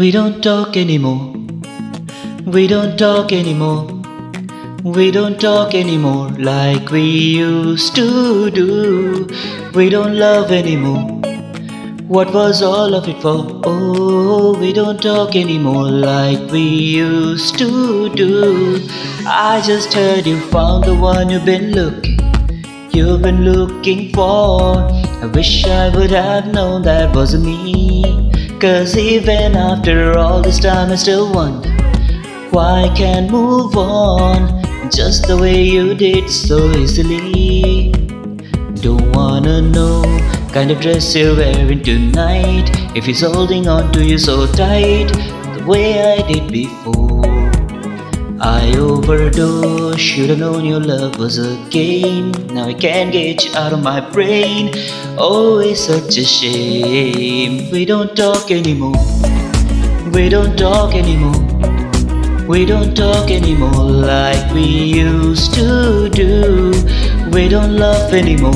We don't talk anymore. We don't talk anymore. We don't talk anymore like we used to do. We don't love anymore. What was all of it for? Oh, we don't talk anymore like we used to do. I just heard you found the one you've been looking. You've been looking for. I wish I would have known that wasn't me. Cause even after all this time I still wonder Why I can't move on. Just the way you did so easily. Don't wanna know Kind of dress you're wearing tonight. If he's holding on to you so tight The way I did before I overdosed, should've known your love was a game. Now I can't get you out of my brain. Oh, it's such a shame. We don't talk anymore. We don't talk anymore. We don't talk anymore like we used to do. We don't love anymore.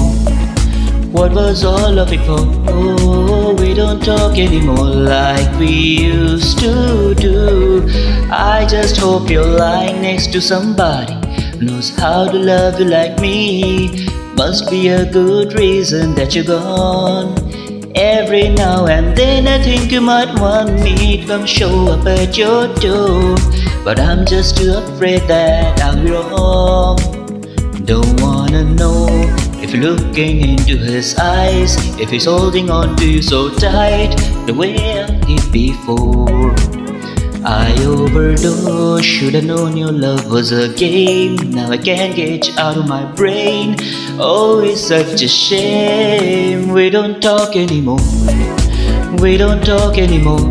What was all of it for? Oh, we don't talk anymore like we used to do. I just hope you're lying next to somebody who knows how to love you like me. Must be a good reason that you're gone. Every now and then I think you might want me to come show up at your door. But I'm just too afraid that I'll be wrong. Don't wanna know if you're looking into his eyes, if he's holding on to you so tight, the way I did before. I overdosed, should've known your love was a game. Now I can't get you out of my brain. Oh, it's such a shame. We don't talk anymore. We don't talk anymore.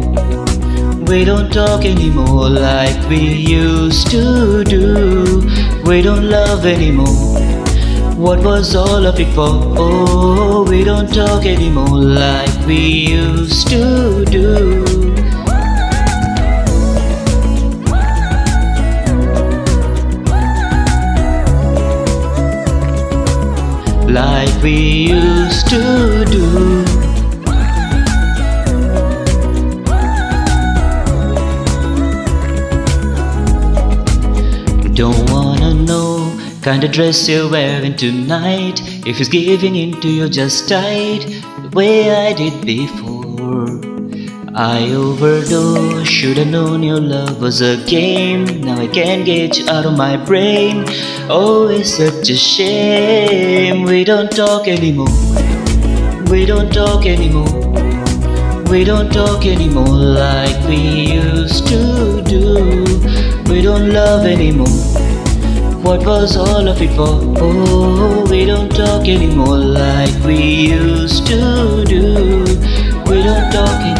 We don't talk anymore like we used to do. We don't love anymore. What was all of it for? Oh, we don't talk anymore like we used to do. like we used to do. Don't wanna know kind of dress you're wearing tonight. If he's giving in to you just tight, the way I did before. I overdosed, should've known your love was a game. Now I can't get you out of my brain. Oh, it's such a shame. We don't talk anymore. We don't talk anymore. We don't talk anymore like we used to do. We don't love anymore. What was all of it for? Oh, we don't talk anymore like we used to do. We don't talk anymore.